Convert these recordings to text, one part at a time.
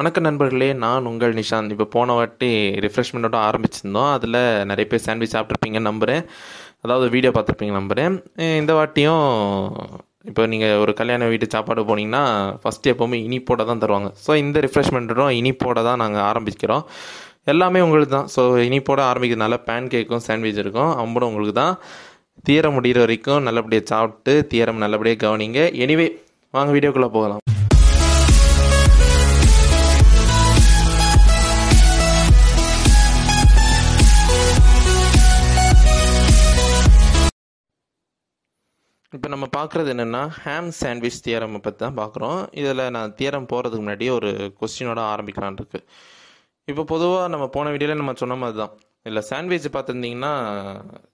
வணக்கம் நண்பர்களே நான் உங்கள் நிஷாந்த். இப்போ போன வாட்டி ரிஃப்ரெஷ்மெண்ட்டோட ஆரம்பிச்சிருந்தோம். அதில் நிறைய பேர் சாண்ட்விச் சாப்பிட்ருப்பீங்கன்னு நம்புகிறேன் அதாவது வீடியோ பார்த்துருப்பீங்க நம்புகிறேன் இந்த வாட்டியும் இப்போ நீங்கள் ஒரு கல்யாண வீட்டு சாப்பாடு போனீங்கன்னா ஃபஸ்ட்டு எப்போவுமே இனிப்போட தான் தருவாங்க. ஸோ இந்த ரிஃப்ரெஷ்மெண்ட்டும் இனிப்போட தான் நாங்கள் ஆரம்பிக்கிறோம். எல்லாமே உங்களுக்கு தான். ஸோ இனிப்போட ஆரம்பிக்கிறதுனால பேன் கேக்கும் சாண்ட்விச் இருக்கும் அம்படும் உங்களுக்கு தான். தீரம் முடிகிற வரைக்கும் நல்லபடியாக சாப்பிட்டு தீரம் நல்லபடியாக கவனிங்க. எனிவே வாங்க வீடியோக்குள்ளே போகலாம். இப்போ நம்ம பார்க்குறது என்னென்னா ஹேம் சாண்ட்விச் தியரம் பற்றி தான் பார்க்குறோம். இதில் நான் தியரம் போகிறதுக்கு முன்னாடியே ஒரு கொஸ்டினோட ஆரம்பிக்கலான் இருக்கு. இப்போ பொதுவாக நம்ம போன வீடியோவில் நம்ம சொன்ன மாதிரி தான். இல்லை சாண்ட்விச் பார்த்துருந்தீங்கன்னா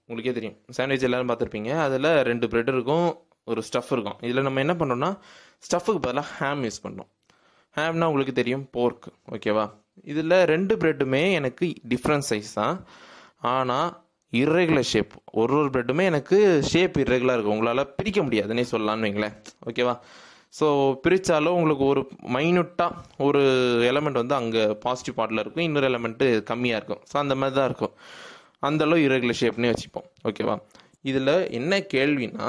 உங்களுக்கே தெரியும். சாண்ட்விச் எல்லாரும் பார்த்துருப்பீங்க. அதில் ரெண்டு பிரெட் இருக்கும் ஒரு ஸ்டஃப் இருக்கும். இதில் நம்ம என்ன பண்ணோம்னா ஸ்டஃபுக்கு பதிலாக ஹேம் யூஸ் பண்ணோம். ஹேம்னா உங்களுக்கு தெரியும் போர்க் ஓகேவா இதில் ரெண்டு பிரெட்டுமே எனக்கு டிஃப்ரெண்ட் சைஸ் தான். ஆனால் இர்ரெகுலர் ஷேப் ஒரு ஒரு பிரெட்டுமே எனக்கு ஷேப் இர்ரெகுலர் இருக்கும். உங்களால் பிரிக்க முடியாதுன்னே சொல்லலாம்னு வைங்களேன். ஓகேவா ஸோ பிரித்தாலும் உங்களுக்கு ஒரு மைனூட்டாக ஒரு எலமெண்ட் வந்து அங்கே பாசிட்டிவ் பார்ட்டில் இருக்கும். இன்னொரு எலமெண்ட்டு கம்மியாக இருக்கும். ஸோ அந்த மாதிரி தான் இருக்கும். அந்தளவு இரகுலர் ஷேப்னே வச்சுப்போம். ஓகேவா இதில் என்ன கேள்வினா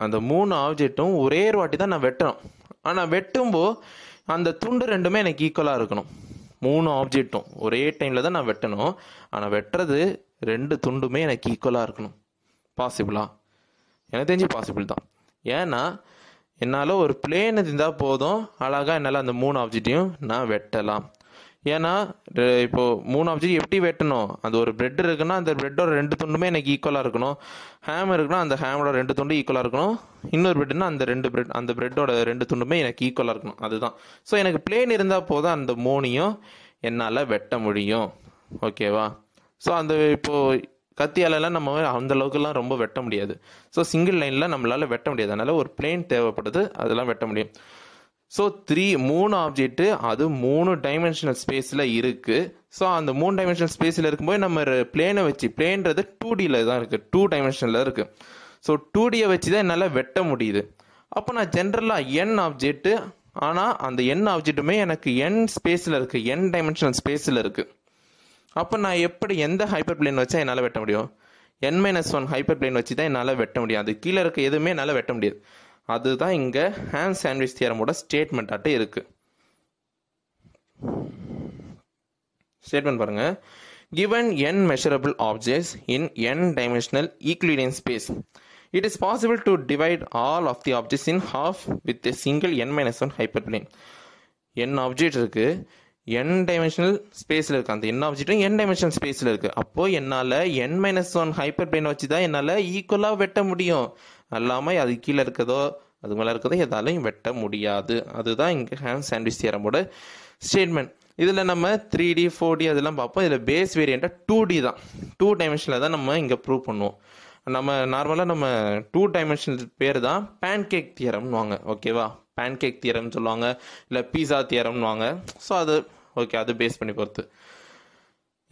அந்த மூணு ஆப்ஜெக்ட்டும் ஒரே ஒரு வாட்டி தான் நான் வெட்டுறோம் ஆனால் வெட்டும்போது அந்த துண்டு ரெண்டுமே எனக்கு ஈக்குவலாக இருக்கணும். மூணு ஆப்ஜெக்ட்டும் ஒரே டைமில் தான் நான் வெட்டணும். ஆனால் வெட்டுறது ரெண்டு துண்டுமே எனக்கு ஈக்குவலாக இருக்கணும். பாசிபிளா எனக்கு தெரிஞ்சு பாசிபிள் தான். ஏன்னா என்னால் ஒரு பிளேன் இருந்தால் போதும். அழகாக என்னால் அந்த மூணு ஆப்ஜெக்டையும் நான் வெட்டலாம். ஏன்னா இப்போது மூணு ஆப்ஜெக்ட் எப்படி வெட்டணும்? அந்த ஒரு பிரெட் இருக்குன்னா அந்த பிரெட்டோட ரெண்டு துண்டுமே எனக்கு ஈக்குவலாக இருக்கணும். ஹேம் இருக்குன்னா அந்த ஹேமோட ரெண்டு துண்டு ஈக்குவலாக இருக்கணும். இன்னொரு பிரெட்னா அந்த ரெண்டு பிரெட் அந்த பிரெட்டோட ரெண்டு துண்டுமே எனக்கு ஈக்குவலாக இருக்கணும். அதுதான். ஸோ எனக்கு பிளேன் இருந்தால் போதும் அந்த மூணையும் என்னால் வெட்ட முடியும். ஓகேவா ஸோ அந்த இப்போது கத்தியாலலாம் நம்ம அந்த அளவுக்குலாம் ரொம்ப வெட்ட முடியாது. ஸோ சிங்கிள் லைனில் நம்மளால் வெட்ட முடியாது. அதனால் ஒரு பிளேன் தேவைப்படுது அதெல்லாம் வெட்ட முடியும். ஸோ த்ரீ மூணு ஆப்ஜெக்ட்டு அது மூணு டைமென்ஷனல் ஸ்பேஸில் இருக்குது ஸோ அந்த மூணு டைமென்ஷனல் ஸ்பேஸில் இருக்கும்போது நம்ம பிளேனை வச்சு பிளேன்றது டூ டியில் தான் இருக்குது டூ டைமென்ஷனில் இருக்குது ஸோ டூ டியை வச்சு தான் என்னால் வெட்ட முடியுது. அப்போ நான் ஜென்ரலாக என் ஆப்ஜெக்ட்டு ஆனால் அந்த என் ஆப்ஜெக்ட்டுமே எனக்கு என் ஸ்பேஸில் இருக்குது என் டைமென்ஷனல் ஸ்பேஸில் இருக்குது அப்போ நான் எப்படி எந்த ஹைப்பர் பிளேன் வச்சா என்னால் வெட்ட முடியும்? என் மைனஸ் ஒன் ஹைப்பர் பிளேன் வச்சு தான் என்னால் வெட்ட முடியும். அது கீழே இருக்க எதுவுமே என்னால் வெட்ட முடியாது. அதுதான் இங்கே ஹேண்ட் சாண்ட்விச் தியரமோட ஸ்டேட்மெண்ட் இருக்குது இருக்கு. ஸ்டேட்மெண்ட் பாருங்க. Given n measurable objects in n dimensional Euclidean space it is possible to divide all of the objects in half with a single n minus 1 hyperplane. N object இருக்கு. N dimensional ஸ்பேஸில் இருக்கு. அந்த n ஆப்ஜெக்ட்டும் n dimensional ஸ்பேஸில் இருக்கு. அப்போது என்னால் n minus one hyperplane வச்சு தான் என்னால் ஈக்குவலாக வெட்ட முடியும். அல்லாமல் அது கீழே இருக்கதோ அது மேலே இருக்கதோ எதாலையும் வெட்ட முடியாது. அதுதான் இங்கே ஹேண்ட் சாண்ட்விச் தியரமோட ஸ்டேட்மெண்ட் இதில் நம்ம த்ரீ டி ஃபோர் டி அதெல்லாம் பார்ப்போம். இதில் பேஸ் வேரியண்ட்டாக டூ டி தான். டூ டைமென்ஷனில் தான் நம்ம இங்கே ப்ரூவ் பண்ணுவோம். நம்ம நார்மலாக நம்ம டூ டைமென்ஷனல் பேர் தான் பேன்கேக் தியரம்னுவாங்க ஓகேவா பேன்கேக் தியரம்னு சொல்லுவாங்க. இல்லை பீஸா தியரம்னுவாங்க ஸோ அது ஓகே அது பேஸ் பண்ணி பொறுத்து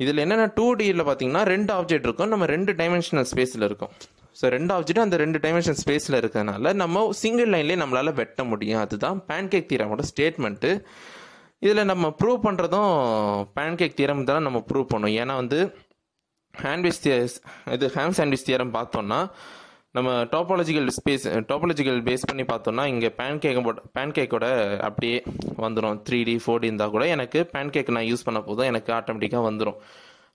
இதில் என்னென்ன டூ டியில் பார்த்தீங்கன்னா ரெண்டு ஆப்ஜெக்ட் இருக்கும். நம்ம ரெண்டு டைமென்ஷனல் ஸ்பேஸில் இருக்கும். ஸோ ரெண்டு ஆப்ஜெக்ட் அந்த ரெண்டு டைமென்ஷன் ஸ்பேஸில் இருக்கிறதுனால நம்ம சிங்கிள் லைன்லேயே நம்மளால் வெட்ட முடியும். அதுதான் பேன்கேக் தீரமோட ஸ்டேட்மெண்ட்டு இதில் நம்ம ப்ரூவ் பண்ணுறதும் பேன்கேக் தியரம் தான் நம்ம ப்ரூவ் பண்ணோம். ஏன்னா வந்து ஹேண்ட்விச் தியர்ஸ் இது ஹேம் சாண்ட்விச் தியரம் பார்த்தோம்னா நம்ம டாப்பாலஜிக்கல் ஸ்பேஸ் டாப்பாலஜிக்கல் பேஸ் பண்ணி பார்த்தோம்னா இங்கே பேன்கேக் பேன்கேக்கோட அப்படியே வந்துடும் த்ரீ டி ஃபோர் டி இருந்தால் கூட எனக்கு பேன்கேக் நான் யூஸ் பண்ண போதும். எனக்கு ஆட்டோமேட்டிக்காக வந்துடும்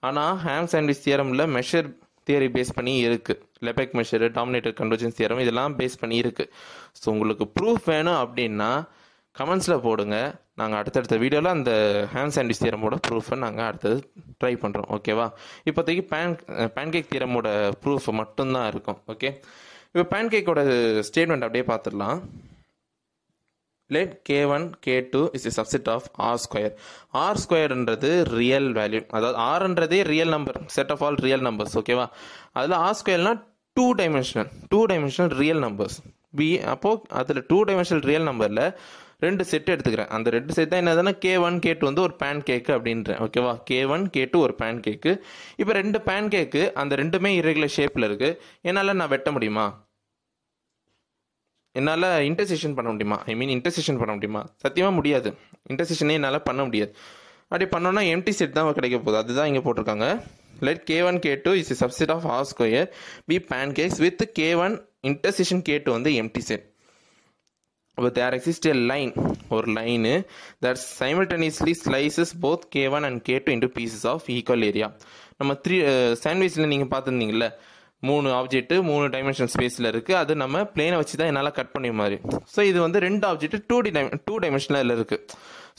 ஆனால் ஹேம் சாண்ட்விச் தியரமில் மெஷர் தியரி பேஸ் பண்ணி இருக்குது Lebesgue measure dominator convergence theorem இதெல்லாம் பேஸ் பண்ணி இருக்குது ஸோ உங்களுக்கு ப்ரூஃப் வேணும் அப்படின்னா கமெண்ட்ஸில் போடுங்க. நாங்கள் அடுத்தடுத்த வீடியோவில் அந்த ஹேண்ட் சாண்ட்விச் தியரமோட ப்ரூஃபை நாங்கள் அடுத்தது ட்ரை பண்ணுறோம் ஓகேவா இப்போதைக்கு பேன் பேன்கேக் தியரமோட ப்ரூஃப் மட்டும்தான் இருக்கும். ஓகே இப்போ பேன்கேக்கோட ஸ்டேட்மெண்ட் அப்படியே பார்த்துடலாம். Let K one K two is a subset of R square R ஸ்கொயர்ன்றது real value அதாவது ஆர்ன்றதே real number set of all real numbers ஓகேவா அதில் R ஸ்கொயர்னா two dimensional two dimensional real numbers B அப்போது அதில் two dimensional real நம்பரில் ரெண்டு set எடுத்துக்கிறேன். அந்த ரெண்டு செட் தான் என்னதுன்னா கே ஒன் கே டூ வந்து ஒரு பேன் கேக்கு அப்படின்றேன் ஓகேவா கே ஒன் கே டூ ஒரு பேன் கேக்கு இப்போ ரெண்டு பேன் கேக்கு அந்த ரெண்டுமே இரகுலர் ஷேப்பில் இருக்குது என்னால் நான் வெட்ட முடியுமா? என்னால் இன்டர்செஷன் பண்ண முடியுமா? ஐ மீன் இன்டர்செஷன் பண்ண முடியுமா? சத்தியமாக முடியாது. இன்டர்செஷனே என்னால் பண்ண முடியாது. அப்படி பண்ணோன்னா எம்டி செட் தான் கிடைக்க போகுது. அதுதான் இங்கே போட்டிருக்காங்க. Let K one K two is subset of R square be pancakes with K one intersection K two வந்து எம்டி செட் இப்போ தேர் எக்ஸிஸ்ட் எ லைன் ஒரு line that simultaneously slices both K one and K two into pieces of equal area நம்ம three சாண்ட்விச்சில் uh, நீங்கள் பார்த்துருந்தீங்களே மூணு object மூணு dimension ஸ்பேஸில் இருக்குது அது நம்ம பிளேனை வச்சு தான் என்னால் கட் பண்ணி மாதிரி ஸோ இது வந்து ரெண்டு object two D time two டைமென்ஷனில் இருக்குது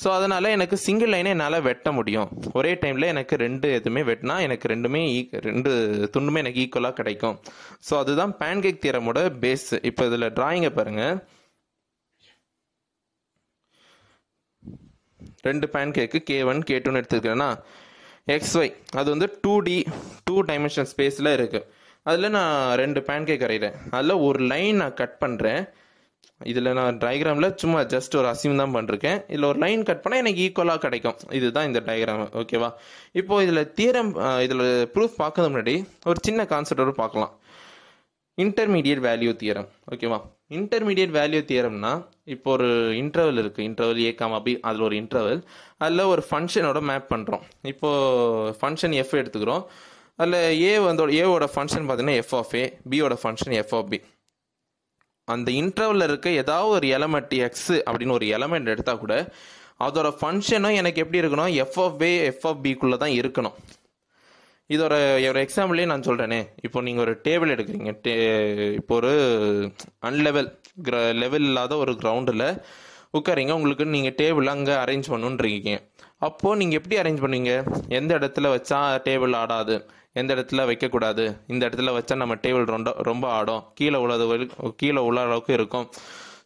ஸோ அதனால் எனக்கு சிங்கிள் லைனை என்னால் வெட்ட முடியும். ஒரே டைமில் எனக்கு ரெண்டு எதுவுமே வெட்டினா எனக்கு ரெண்டுமே ஈக் ரெண்டு துண்டுமே எனக்கு ஈக்குவலாக கிடைக்கும். ஸோ அதுதான் பேன்கேக் தியரமோட பேஸ் இப்போ இதில் டிராயிங்கை பாருங்கள் ரெண்டு pancake K one K டூன்னு எடுத்துக்கிறேன்னா எக்ஸ் ஒய் அது வந்து டூ டி டூ டைமென்ஷன் ஸ்பேஸில் இருக்குது அதில் நான் ரெண்டு பேன் கேக் அரைகிறேன் அதில் ஒரு லைன் நான் கட் பண்ணுறேன் இதில் நான் டயக்ராமில் சும்மா ஜஸ்ட் ஒரு அசிம் தான் பண்ணிருக்கேன். இதில் ஒரு லைன் கட் பண்ணால் எனக்கு ஈக்குவலாக கிடைக்கும். இதுதான் இந்த டயக்ராம் ஓகேவா இப்போது இதில் தியரம் இதில் ப்ரூஃப் பார்க்கறது முன்னாடி ஒரு சின்ன கான்செப்டோடு பார்க்கலாம். இன்டர்மீடியட் வேல்யூ தியரம் ஓகேவா இன்டர்மீடியட் வேல்யூ தியரம்னா இப்போ ஒரு இன்டர்வல் இருக்குது இன்டர்வல் ஏக்காம காமா அதில் ஒரு இன்டர்வல் அதில் ஒரு ஃபங்க்ஷனோட மேப் பண்ணுறோம் இப்போது ஃபங்க்ஷன் எஃப் எடுத்துக்கிறோம். அதில் ஏ வந்து ஏவோட ஃபங்க்ஷன் பார்த்தீங்கன்னா எஃப் ஆஃப் ஏ பியோட ஃபங்க்ஷன் எஃப் ஆஃப் பி அந்த இன்டர்வலில் இருக்க ஏதாவது ஒரு எலமெண்ட் எக்ஸ் அப்படின்னு ஒரு எலமெண்ட் எடுத்தால் கூட அதோட ஃபங்க்ஷனும் எனக்கு எப்படி இருக்கணும்? F of A F of பிக்குள்ளே தான் இருக்கணும். இதோட ஒரு எக்ஸாம்பிளே நான் சொல்கிறேனே இப்போ நீங்கள் ஒரு டேபிள் எடுக்கிறீங்க. டே இப்போ ஒரு அன்லெவல் கிர லெவல் இல்லாத ஒரு கிரவுண்டில் உட்காரிங்க. உங்களுக்கு நீங்கள் டேபிள் அங்கே அரேஞ்ச் பண்ணுன்றீங்க அப்போது நீங்கள் எப்படி அரேஞ்ச் பண்ணுவீங்க? எந்த இடத்துல வச்சா டேபிள் ஆடாது? எந்த இடத்துல வைக்கக்கூடாது? இந்த இடத்துல வச்சா நம்ம டேபிள் ரொம்ப ரொம்ப ஆடும். கீழே உள்ளது கீழே உள்ள அளவுக்கு இருக்கும்.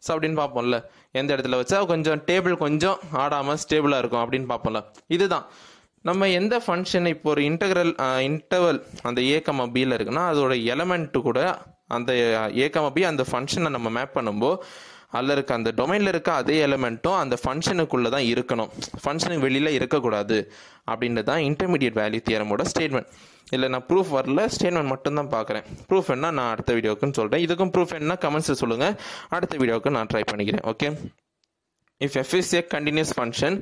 ஸோ அப்படின்னு பார்ப்போம்ல. எந்த இடத்துல வச்சா கொஞ்சம் டேபிள் கொஞ்சம் ஆடாமல் ஸ்டேபிளாக இருக்கும் அப்படின்னு பார்ப்போம்ல. இதுதான். நம்ம எந்த ஃபங்க்ஷன் இப்போ ஒரு இன்டகிரல் இன்டர்வல் அந்த ஏகம பியில் இருக்குன்னா அதோட எலமெண்ட்டு கூட அந்த ஏகம பி அந்த ஃபங்க்ஷனை நம்ம மேப் பண்ணும்போது அதில் இருக்க அந்த டொமைனில் இருக்க அதே எலமெண்ட்டும் அந்த ஃபங்க்ஷனுக்குள்ளே தான் இருக்கணும். ஃபங்க்ஷனுக்கு வெளியில் இருக்கக்கூடாது அப்படின்றது தான் இன்டர்மீடியட் வேல்யூ தியரமோட ஸ்டேட்மெண்ட் இல்லை நான் ப்ரூஃப் வரல ஸ்டேட்மெண்ட் மட்டும்தான் பார்க்குறேன். ப்ரூஃப் என்ன நான் அடுத்த வீடியோக்குன்னு சொல்கிறேன் இதுக்கும் ப்ரூஃப் என்ன கமெண்ட்ஸில் சொல்லுங்கள் அடுத்த வீடியோவுக்கு நான் ட்ரை பண்ணிக்கிறேன் okay if F is a continuous function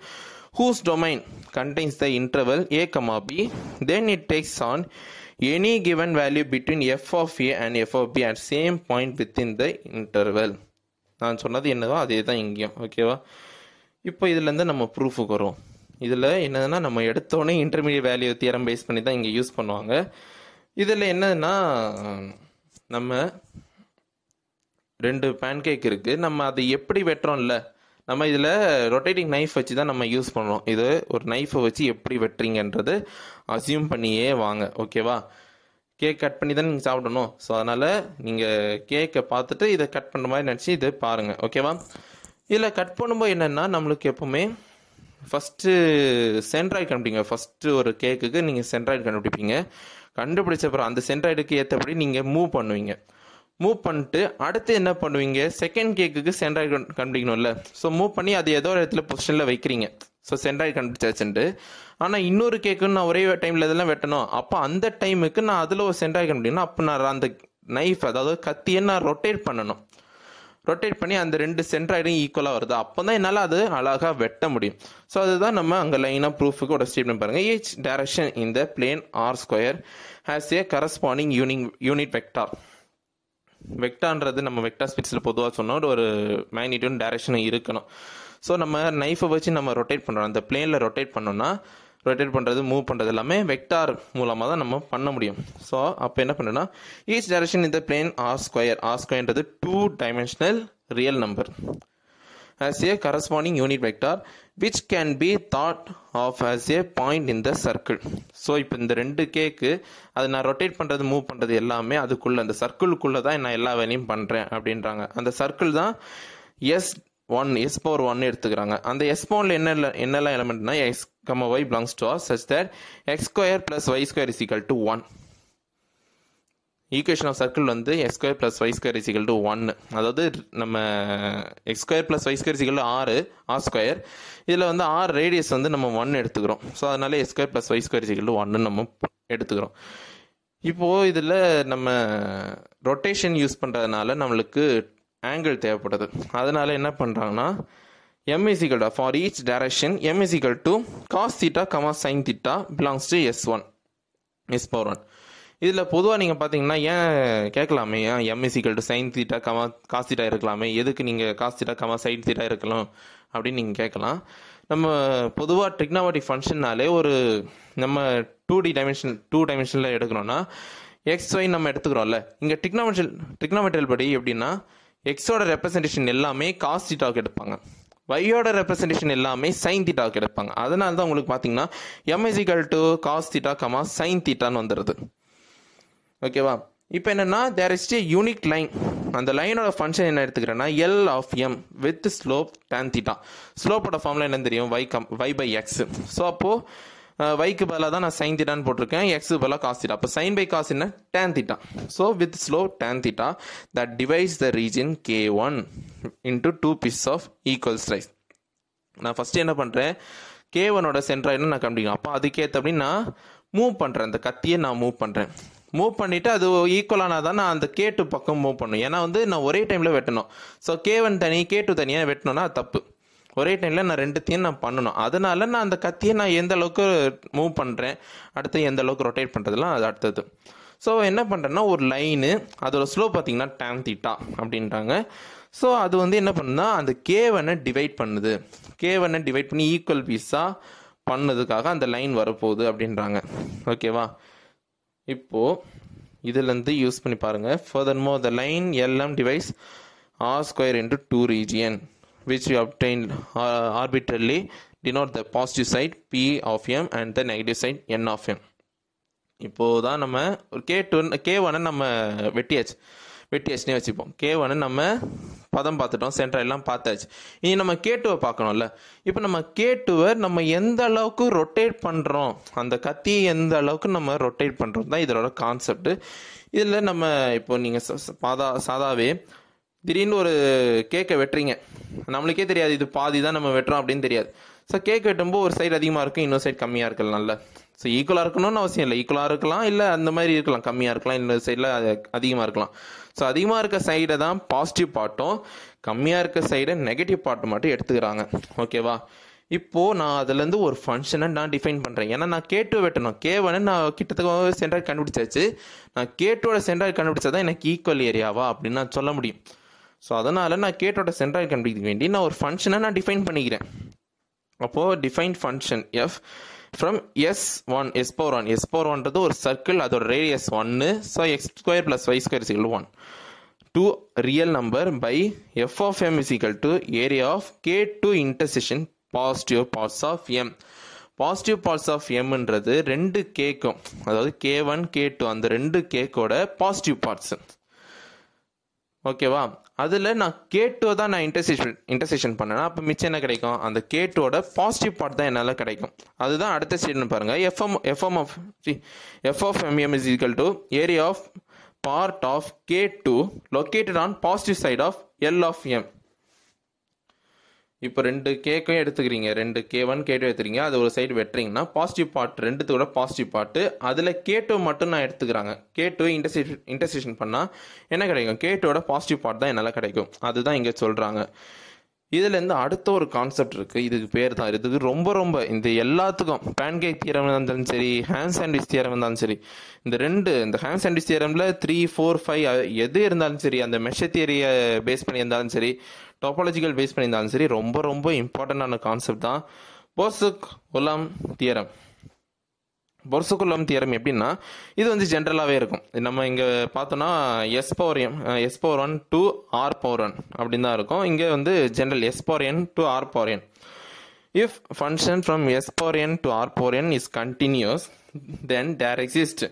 whose domain contains the interval a comma b then it takes on any given value between f of a and f of b at same point within the interval. நான் சொன்னது என்னவோ அதே தான் இங்கேயும் ஓகேவா இப்போ இதுலேருந்து நம்ம ப்ரூஃபுக்கு வரும். இதில் என்னதுன்னா நம்ம எடுத்தோடனே இன்டர்மீடியட் வேல்யூ தியரம் பேஸ் பண்ணி தான் இங்கே யூஸ் பண்ணுவாங்க. இதில் என்னதுன்னா நம்ம ரெண்டு பேன்கேக் இருக்குது நம்ம அதை எப்படி வெட்டுறோம்ல? நம்ம இதில் ரொட்டேட்டிங் நைஃப் வச்சு தான் நம்ம யூஸ் பண்ணுறோம். இது ஒரு நைஃபை வச்சு எப்படி வெட்டுறீங்கன்றது அசியூம் பண்ணியே வாங்க ஓகேவா கேக் கட் பண்ணி தான் நீங்கள் சாப்பிடணும். ஸோ அதனால் நீங்கள் கேக்கை பார்த்துட்டு இதை கட் பண்ணுற மாதிரி நினச்சி இதை பாருங்கள் ஓகேவா இதில் கட் பண்ணும்போது என்னென்னா நம்மளுக்கு எப்போவுமே ஃபஸ்ட்டு சென்ட்ராய்டு கண்டுபிடிங்க. ஃபஸ்ட்டு ஒரு கேக்குக்கு நீங்கள் சென்ட்ராய்டு கண்டுபிடிப்பீங்க. கண்டுபிடிச்ச அப்புறம் அந்த சென்ட்ராய்டுக்கு ஏற்றபடி நீங்கள் மூவ் பண்ணுவீங்க. மூவ் பண்ணிட்டு அடுத்து என்ன பண்ணுவீங்க? செகண்ட் கேக்குக்கு சென்ட்ராய்டு கண்டுபிடிக்கணும்ல. ஸோ மூவ் பண்ணி அது ஏதோ ஒரு இடத்துல பொசிஷனில் வைக்கிறீங்க. ஸோ சென்ட்ராய்டு கண்டுபிடிச்சாச்சுன்ட்டு ஆனால் இன்னொரு கேக்குன்னு நான் ஒரே டைமில் இதெல்லாம் வெட்டணும். அப்போ அந்த டைமுக்கு நான் அதில் ஒரு சென்ட்ராய்டு கண்டுபிடிக்கணும். அப்போ நான் அந்த நைஃப் அதாவது கத்தியை நான் ரொட்டேட் பண்ணணும். ரொட்டேட் பண்ணி அந்த ரெண்டு சென்ட்ராய்டும் ஈக்குவலாக வருது. அப்போ தான் என்னால் அது அழகாக வெட்ட முடியும். ஸோ அதுதான் நம்ம அங்கே லைனாக ப்ரூஃபுக்கு ஒரு ஸ்டேட்மெண்ட் பாருங்கள் ஈச் டைரக்ஷன் இந்த plane R square has a corresponding யூனிங் unit vector வெக்டான்றது நம்ம வெக்டார் ஸ்பீட்ஸில் பொதுவாக சொன்னோம். ஒரு மேக்னிடியூட் டைரக்ஷனும் இருக்கணும். ஸோ நம்ம நைஃபை வச்சு நம்ம ரொட்டேட் பண்ணுறோம் அந்த பிளேனில் ரொட்டேட் பண்ணோம்னா ரொட்டேட் பண்ணுறது மூவ் பண்ணுறது எல்லாமே வெக்டார் மூலமாக தான் நம்ம பண்ண முடியும். ஸோ அப்போ என்ன பண்ணுன்னா ஈச் டைரக்ஷன் இந்த plane R square R ஸ்கொயர்ன்றது two dimensional real number as a corresponding unit vector which can be thought of as a point in the circle. So இப்போ இந்த ரெண்டு கேக்கு அது நான் ரொட்டேட் பண்ணுறது மூவ் பண்ணுறது எல்லாமே அதுக்குள்ளே அந்த சர்க்கிளுக்குள்ளே தான் நான் எல்லா வேலையும் பண்ணுறேன் அப்படின்றாங்க. அந்த சர்க்கிள் தான் S one S power one எடுத்துக்கிறாங்க. அந்த எஸ் பவரில் என்ன என்னெல்லாம் எலமெண்ட்னா X comma Y belongs to R such that X square plus Y square is to one equation of circle வந்து X square plus Y square is equal to ஒன்று அதாவது நம்ம X square plus Y square is equal ஆறு R square இதில் வந்து R radius வந்து நம்ம one எடுத்துக்கிறோம். ஸோ அதனால X square plus Y square is equal to ஒன்னு நம்ம எடுத்துக்கிறோம். இப்போது இதில் நம்ம ரொட்டேஷன் யூஸ் பண்ணுறதுனால நம்மளுக்கு ஆங்கிள் தேவைப்படுது அதனால என்ன பண்ணுறாங்கன்னா m for each direction for each direction m is equal to cos theta comma sin theta belongs to s1 s power 1 இதில் பொதுவாக நீங்கள் பார்த்தீங்கன்னா ஏன் கேட்கலாமே? ஏன் m to sine theta comma cos theta இருக்கலாமே? எதுக்கு நீங்கள் cos theta comma sine theta இருக்கலாம் அப்படின்னு நீங்கள் கேட்கலாம். நம்ம பொதுவாக ட்ரிக்னாமெட்ரி ஃபங்க்ஷன்னாலே ஒரு நம்ம டூ டி டைமென்ஷன் டூ டைமென்ஷனில் எடுக்கிறோன்னா எக்ஸ் ஒய் நம்ம எடுத்துக்கிறோம்ல. இங்கே ட்ரிக்னாமெட்ரியல் டெக்னாமெட்ரியல் படி எப்படின்னா எக்ஸோட ரெப்ரசன்டேஷன் எல்லாமே காஸ் தீட்டாவுக்கு எடுப்பாங்க. வையோட ரெப்ரசன்டேஷன் எல்லாமே சைன் தீட்டாவுக்கு எடுப்பாங்க. அதனால தான் உங்களுக்கு பார்த்தீங்கன்னா M is equal to cos theta comma sine தீட்டான்னு வந்துடுது ஓகேவா இப்போ என்னென்னா there is a unique line அந்த லைனோட ஃபங்க்ஷன் என்ன எடுத்துக்கிறேன்னா L of M with slope tan theta ஸ்லோப்போட ஃபார்ம்ல என்ன தெரியும்? Y comma Y by X so அப்போது வைக்கு பதிலாக தான் நான் சைன் தீட்டான்னு போட்டிருக்கேன் எக்ஸ் பதிலாக காசு தீட்டா அப்போ சைன் பை காசு என்ன? Tan theta so with slope tan theta that divides the region K one into two piece of equal slice நான் ஃபஸ்ட்டு என்ன பண்ணுறேன் கே ஒனோட சென்ட்ராய்டு நான் கண்டுபிடிக்கணும். அப்போ அதுக்கேற்றபடி நான் மூவ் பண்ணுறேன் அந்த கத்தியை நான் மூவ் பண்ணுறேன் மூவ் பண்ணிவிட்டு அது ஈக்குவலானா தான் நான் அந்த கே டூ பக்கம் மூவ் பண்ணும். ஏன்னா வந்து நான் ஒரே டைமில் வெட்டணும். ஸோ கே ஒன் தனி கே டூ தனியாக வெட்டணும்னா தப்பு. ஒரே டைமில் நான் ரெண்டுத்தையும் நான் பண்ணணும். அதனால நான் அந்த கத்தியை நான் எந்த அளவுக்கு மூவ் பண்ணுறேன் அடுத்து எந்த அளவுக்கு ரொட்டேட் பண்ணுறதுலாம் அது அடுத்தது. ஸோ என்ன பண்ணுறேன்னா ஒரு லைனு அதோட ஸ்லோ பார்த்தீங்கன்னா டேன் தீட்டா அப்படின்றாங்க. ஸோ அது வந்து என்ன பண்ணுன்னா அந்த கேவனை டிவைட் பண்ணுது. கேவனை டிவைட் பண்ணி ஈக்குவல் பீஸாக பண்ணதுக்காக அந்த லைன் வரப்போகுது அப்படின்றாங்க. ஓகேவா இப்போது இதுலேருந்து யூஸ் பண்ணி பாருங்கள் further move the line L M divides R square into two region which we obtained uh, arbitrarily denote the positive side p of m and the negative side n of m. இப்போது தான் நம்ம ஒரு K two K ஒனை நம்ம வெட்டியாச்சு வெட்டியாச்சுனே வச்சுப்போம். K ஒனை நம்ம பதம் பார்த்துட்டோம். சென்டர் எல்லாம் பார்த்தாச்சு. இனி நம்ம கே டூவை பார்க்கணும்ல. இப்போ நம்ம கே டூவை நம்ம எந்த அளவுக்கு ரொட்டேட் பண்ணுறோம் அந்த கத்தியை எந்த அளவுக்கு நம்ம ரொட்டேட் பண்ணுறோம் தான் இதோட கான்செப்ட் இதில் நம்ம இப்போ நீங்கள் சாதா சாதாவே திடீர்னு ஒரு கேக்கை வெட்டுறீங்க. நம்மளுக்கே தெரியாது இது பாதி தான் நம்ம வெட்டுறோம் அப்படின்னு தெரியாது. ஸோ கேக் வெட்டும்போது ஒரு சைடு அதிகமாக இருக்கும் இன்னொரு சைடு கம்மியாக இருக்கலாம்ல ஸோ ஈக்குவலாக இருக்கணும்னு அவசியம் இல்லை. ஈக்குவலாக இருக்கலாம் இல்லை அந்த மாதிரி இருக்கலாம். கம்மியாக இருக்கலாம் இன்னொரு சைடில் அதிகமாக இருக்கலாம். ஸோ அதிகமாக இருக்க சைடை தான் பாசிட்டிவ் பார்ட்டும் கம்மியாக இருக்க சைடை நெகட்டிவ் பாட்டு மட்டும் எடுத்துக்கிறாங்க. ஓகேவா இப்போது நான் அதுலேருந்து ஒரு ஃபங்க்ஷனை நான் டிஃபைன் பண்ணுறேன் ஏன்னா நான் கேட்டு வெட்டணும். கேவனை நான் கிட்டத்தட்ட சென்டர் கண்டுபிடிச்சாச்சு. நான் கேட்டோட சென்டர் கண்டுபிடிச்சா தான் எனக்கு ஈக்குவல் ஏரியாவா அப்படின்னு நான் சொல்ல முடியும். ஸோ அதனால் நான் கேட்டோட சென்டர் கண்டுபிடிக்க வேண்டி நான் ஒரு ஃபங்க்ஷனை நான் டிஃபைன் பண்ணிக்கிறேன். அப்போது define function F from S one S power one S power ஒன்றது ஒரு சர்க்கிள் அதோட ரேடியஸ் ஒன்று so X square plus Y square equal one two real number by F of M is equal to area of K two intersection positive parts of M positive parts of எம்ன்றது ரெண்டு கேக்கும் அதாவது K one K two அந்த ரெண்டு கேக்கோட positive parts ஓகேவா? அதில் நான் கேட்டோ தான் நான் இன்டர்செஷன் இன்டர்செஷன் பண்ணேன்னா அப்போ மிச்சம் என்ன கிடைக்கும்? அந்த கேட்டோட பாசிட்டிவ் பார்ட் தான் என்னால் கிடைக்கும். அதுதான் அடுத்த ஸ்டேட்மெண்ட் பாருங்கள் F M F M of F of M M is equal to area of part of K two located on positive side of L of M இப்போ ரெண்டு கேக்கையும் எடுத்துக்கிறீங்க. ரெண்டு கே ஒன் கே டூ எடுத்துக்கிறீங்க. அது ஒரு side வெட்டுறீங்கன்னா positive part ரெண்டுத்தோட positive part அதில் கே டூ மட்டும் நான் எடுத்துக்கிறாங்க. கே டூ இன்டர்சேஷன் இன்டர்சேஷன் பண்ணால் என்ன கிடைக்கும்? கே டூவோட பாசிட்டிவ் பார்ட் தான் என்னால் கிடைக்கும். அதுதான் இங்கே சொல்கிறாங்க இதுலேருந்து அடுத்த ஒரு கான்செப்ட் இருக்குது இதுக்கு பேர் தான். இதுக்கு ரொம்ப ரொம்ப இந்த எல்லாத்துக்கும் பேன்கேக் தியரம் இருந்தாலும் சரி ஹேண்ட் சாண்ட்விச் தியரம் இருந்தாலும் சரி இந்த ரெண்டு இந்த ஹேண்ட் சாண்ட்விச் தியரமில் த்ரீ ஃபோர் ஃபைவ் எது இருந்தாலும் சரி அந்த மெஷ தியரியை பேஸ் பண்ணி இருந்தாலும் சரி டாப்பாலஜிக்கல் பேஸ் பண்ணியிருந்தாலும் சரி ரொம்ப ரொம்ப இம்பார்ட்டண்டான கான்செப்ட் தான் போர்சுக் உலாம் தியரம் பொர்சுகுலம் தியரம் எப்படின்னா இது வந்து ஜென்ரலாகவே இருக்கும். நம்ம இங்கே பார்த்தோன்னா S power M S power one two R power one அப்படின்னு தான் இருக்கும். இங்கே வந்து general S power N to R power N if function from S power N to R power N is continuous then there exist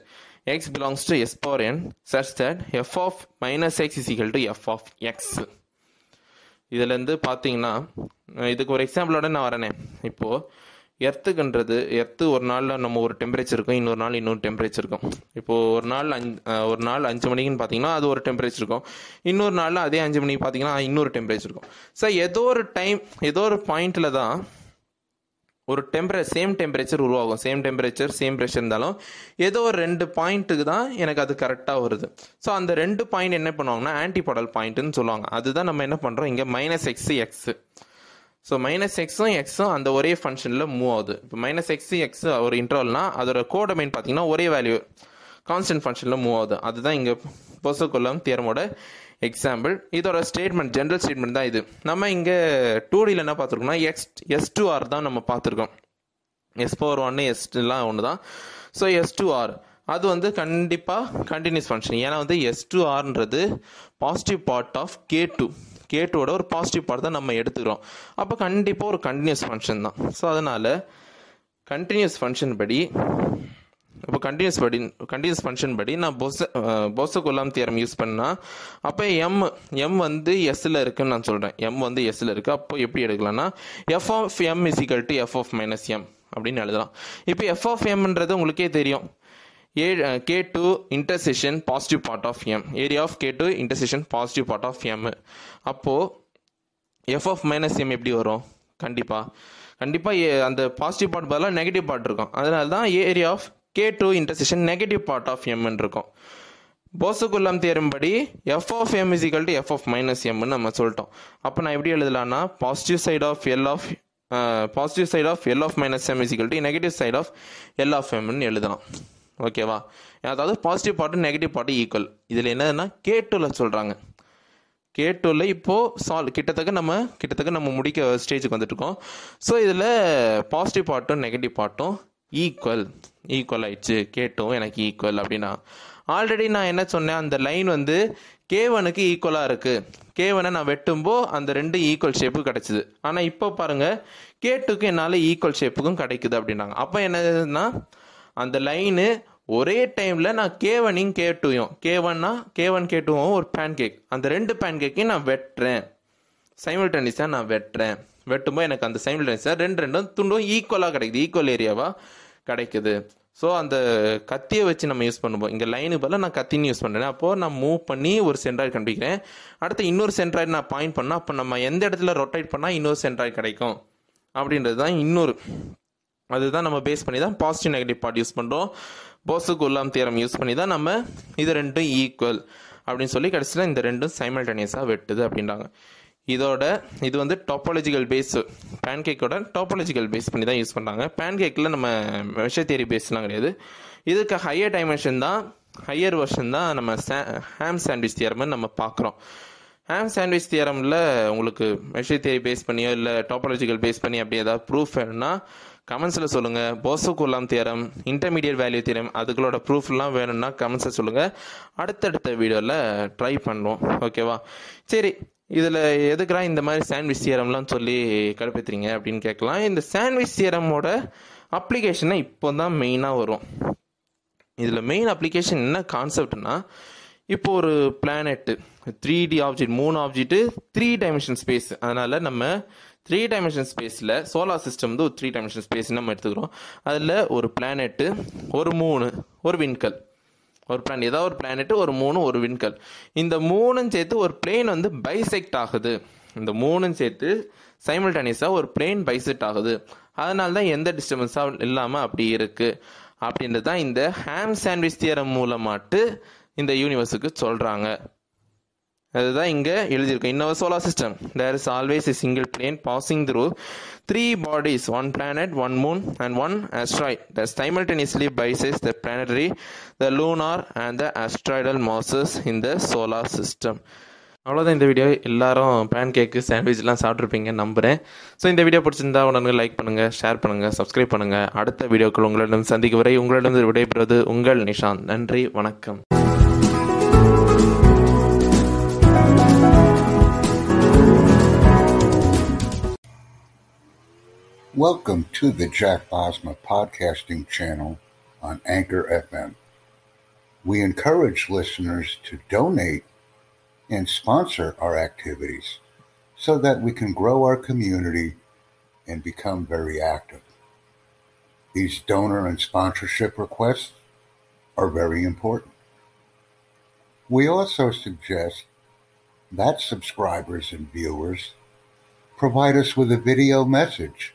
X belongs to S power N such that F of minus X is equal to F of X இதுலேருந்து பார்த்தீங்கன்னா இதுக்கு ஒரு எக்ஸாம்பிளோட நான் வரேனே. இப்போது எர்த்துக்குன்றது earth ஒரு நாளில் நம்ம ஒரு டெம்பரேச்சர் இருக்கும் இன்னொரு நாள் இன்னொரு டெம்பரேச்சர் இருக்கும். இப்போது ஒரு நாள் அஞ்சு ஒரு நாள் அஞ்சு மணிக்குன்னு பார்த்தீங்கன்னா அது ஒரு டெம்பரேச்சர் இருக்கும். இன்னொரு நாளில் அதே அஞ்சு மணிக்கு பார்த்தீங்கன்னா இன்னொரு டெம்பரேச்சர் இருக்கும். ஸோ ஏதோ ஒரு டைம் ஏதோ ஒரு பாயிண்டில் தான் ஒரு டெம்பரே சேம் டெம்பரேச்சர் உருவாகும். சேம் டெம்பரேச்சர் சேம் ப்ரெஷர் இருந்தாலும் ஏதோ ஒரு ரெண்டு பாயிண்ட்டுக்கு தான் எனக்கு அது கரெக்டாக வருது. ஸோ அந்த ரெண்டு பாயிண்ட் என்ன பண்ணுவாங்கன்னா ஆன்டிபாடல் பாயிண்ட்டுன்னு சொல்லுவாங்க. அதுதான் நம்ம என்ன பண்ணுறோம் இங்கே minus X X so minus எக்ஸும் எக்ஸும் அந்த ஒரே ஃபங்க்ஷனில் மூவ் ஆகுது. இப்போ மைனஸ் எக்ஸு எக்ஸ் ஒரு இன்டர்வல்னா அதோட கோடமைன் பார்த்தீங்கன்னா ஒரே வேல்யூ கான்ஸ்டன்ட் ஃபங்க்ஷனில் மூவ் ஆகுது. அதுதான் இங்கே பொசக்குள்ளம் தியரமோட எக்ஸாம்பிள் இதோட ஸ்டேட்மெண்ட் ஜென்ரல் ஸ்டேட்மெண்ட் தான் இது. நம்ம இங்கே டூ டியில் என்ன பார்த்துருக்கோம்னா எக்ஸ் எஸ் டூ ஆர் தான் நம்ம பார்த்துருக்கோம். எஸ் ஃபோர் ஒன்று எஸ்லாம் ஒன்று தான் ஸோ எஸ் டூ ஆர் அது வந்து கண்டிப்பாக கண்டினியூஸ் ஃபங்க்ஷன் ஏன்னா வந்து S to ஆர்ன்றது positive part of K two K டூவோட ஒரு பாசிட்டிவ் பார்ட் தான் நம்ம எடுத்துக்கிறோம். அப்போ கண்டிப்பாக ஒரு கண்டினியூஸ் ஃபங்க்ஷன் தான். ஸோ அதனால் கண்டினியூஸ் ஃபங்க்ஷன் படி இப்போ கண்டினியூஸ் படி கண்டினியூஸ் ஃபங்க்ஷன் படி நான் பொச பொச கொல்லாம் தியரம் யூஸ் பண்ணால் அப்போ எம் எம் வந்து எஸ்ஸில் இருக்குன்னு நான் சொல்கிறேன் எம் வந்து எஸ்ஸில் இருக்குது அப்போ எப்படி எடுக்கலாம்னா F of M is equal to F of minus M அப்படின்னு எழுதலாம். இப்போ எஃப் ஆஃப் எம்ன்றது உங்களுக்கே தெரியும். A K two intersection positive part of M area of K two intersection positive part of M அப்போது எஃப் ஆஃப் மைனஸ் எம் எப்படி வரும்? கண்டிப்பாக கண்டிப்பாக அந்த பாசிட்டிவ் பார்ட் பதிலாக நெகட்டிவ் பார்ட் இருக்கும். அதனால தான் area of K two intersection negative part of எம்னு இருக்கும் போசகுல்லாம் தேரும்படி F of M is equal to F of minus எம்னு நம்ம சொல்லிட்டோம். அப்போ நான் எப்படி எழுதலாம்னா positive side of L of positive side of L of minus M is equal to negative side of L of எம்னு எழுதலாம். ஓகேவா அதாவது positive part negative part equal இதில் என்னதுன்னா கே டூவில் சொல்கிறாங்க கே டூவில் இப்போது சால்வ் கிட்டத்தக்க நம்ம கிட்டத்தக்க நம்ம முடிக்க ஸ்டேஜுக்கு வந்துட்டுருக்கோம் ஸோ இதில் பாசிட்டிவ் பார்ட்டும் நெகட்டிவ் பார்ட்டும் ஈக்குவல் ஈக்குவல் ஆயிடுச்சு. கேட்டும் எனக்கு ஈக்குவல் அப்படின்னா. ஆல்ரெடி நான் என்ன சொன்னேன்? அந்த லைன் வந்து கேவனுக்கு ஈக்குவலாக இருக்குது கேவனை நான் வெட்டும்போ அந்த ரெண்டு ஈக்குவல் ஷேப்பு கிடச்சிது. ஆனால் இப்போ பாருங்கள் கேட்டுக்கு என்னால் ஈக்குவல் ஷேப்புக்கும் கிடைக்குது அப்படின்னாங்க. அப்போ என்னதுன்னா அந்த லைனு ஒரே டைமில் நான் கேவனையும் கே கேவன்னா கேவன் கேட்டுவோம் ஒரு பேன் கேக் அந்த ரெண்டு பேன் கேக்கையும் நான் வெட்டுறேன். சைமல்டனிஸாக நான் வெட்டுறேன். வெட்டும்போது எனக்கு அந்த சைமில்டனிஸாக ரெண்டு ரெண்டும் துண்டும் ஈக்குவலாக கிடைக்குது. ஈக்குவல் ஏரியாவாக கிடைக்குது. ஸோ அந்த கத்தியை வச்சு நம்ம யூஸ் பண்ணுவோம் இங்கே லைனு பதில் நான் கத்தின்னு யூஸ் பண்ணுறேன் அப்போது நான் மூவ் பண்ணி ஒரு சென்ட்ராய்டு கண்டுபிடிக்கிறேன். அடுத்து இன்னொரு சென்ட்ராய்டு நான் பாயிண்ட் பண்ணால் அப்போ நம்ம எந்த இடத்துல ரொட்டேட் பண்ணால் இன்னொரு சென்ட்ராய்டு கிடைக்கும்? அப்படின்றது தான் இன்னொரு அதுதான் நம்ம பேஸ் பண்ணி தான் பாசிட்டிவ் நெகட்டிவ் பார்ட் யூஸ் பண்ணுறோம் போஸுக்கு உள்ளாம் தேரம் யூஸ் பண்ணி தான் நம்ம இது ரெண்டும் ஈக்குவல் அப்படின்னு சொல்லி கடைசியில் இந்த ரெண்டும் சைமல்டேனியஸாக வெட்டுது அப்படின்றாங்க. இதோட இது வந்து டாப்பாலஜிக்கல் பேஸ் பேன்கேக்கோட டாப்பாலஜிக்கல் பேஸ் பண்ணி தான் யூஸ் பண்ணுறாங்க பேன்கேக்கில் நம்ம விஷ தேரி பேஸ்லாம் கிடையாது. இதுக்கு ஹையர் டைமென்ஷன் தான் ஹையர் வெர்ஷன் தான் நம்ம சே ஹேம் சாண்ட்விச் தியரம்னு நம்ம பார்க்குறோம். ஹேம் சாண்ட்விச் தியரமில் உங்களுக்கு விஷ தேரி பேஸ் பண்ணியோ இல்லை டாப்பாலஜிக்கல் பேஸ் பண்ணி அப்படி ஏதாவது ப்ரூஃப் வேணும்னா கமெண்ட்ஸில் சொல்லுங்கள் போசோகுலாம் தியரம் இன்டர்மீடியட் வேல்யூ தியரம் அதுகளோட ப்ரூஃப்லாம் வேணும்னா கமெண்ட்ஸில் சொல்லுங்கள் அடுத்தடுத்த வீடியோவில் ட்ரை பண்ணுவோம் ஓகேவா சரி இதில் எதுக்குறா இந்த மாதிரி சாண்ட்விச் தியரம்லாம் சொல்லி கடுப்பேற்றுறீங்க அப்படின்னு கேட்கலாம். இந்த சாண்ட்விச் தியரமோட அப்ளிகேஷனை இப்போ தான் மெயினாக வரும். இதில் மெயின் அப்ளிகேஷன் என்ன கான்செப்ட்னா இப்போ ஒரு பிளானெட்டு த்ரீ டி ஆப்ஜெக்ட் மூணு ஆப்ஜெக்ட்டு த்ரீ டைமென்ஷன் ஸ்பேஸ் அதனால் நம்ம த்ரீ டைமென்ஷன் ஸ்பேஸில் சோலார் சிஸ்டம் வந்து ஒரு த்ரீ டைமென்ஷன் ஸ்பேஸ் நம்ம எடுத்துக்கிறோம். அதில் ஒரு பிளானெட்டு ஒரு மூணு ஒரு விண்கல். ஒரு பிளான் ஏதாவது ஒரு பிளானெட்டு ஒரு மூணு ஒரு விண்கல். இந்த மூணும் சேர்த்து ஒரு பிளேன் வந்து பைசெக்ட் ஆகுது. இந்த மூணும் சேர்த்து சைமல்டேனியஸாக ஒரு பிளேன் பைசெக்ட் ஆகுது. அதனால தான் எந்த டிஸ்டர்பன்ஸாக இல்லாமல் அப்படி இருக்குது அப்படின்றது தான் இந்த ஹேம் சாண்ட்விச் தியரம் மூலமாட்டு இந்த யூனிவர்ஸுக்கு சொல்கிறாங்க அதுதான் இங்கே எழுதியிருக்கும் இன்னொரு solar system there is always a single plane passing through three bodies one planet one moon and one asteroid. That simultaneously bisects the planetary, the lunar and the asteroidal masses in the solar system. அவ்வளோதான் இந்த video எல்லாரும் pan கேக்கு சாண்ட்விச்லாம் சாப்பிட்ருப்பீங்க நம்புகிறேன் so இந்த video பிடிச்சிருந்தா உடனே like பண்ணுங்கள் share பண்ணுங்கள் subscribe பண்ணுங்கள் அடுத்த வீடியோக்கள் உங்களிடம் சந்திக்கும் வரை உங்களிடம் விடைபெறுவது உங்கள் நிஷாந்த். நன்றி வணக்கம். Welcome to the Jack Bosma podcasting channel on Anchor FM. We encourage listeners to donate and sponsor our activities so that we can grow our community and become very active. These donor and sponsorship requests are very important. We also suggest that subscribers and viewers provide us with a video message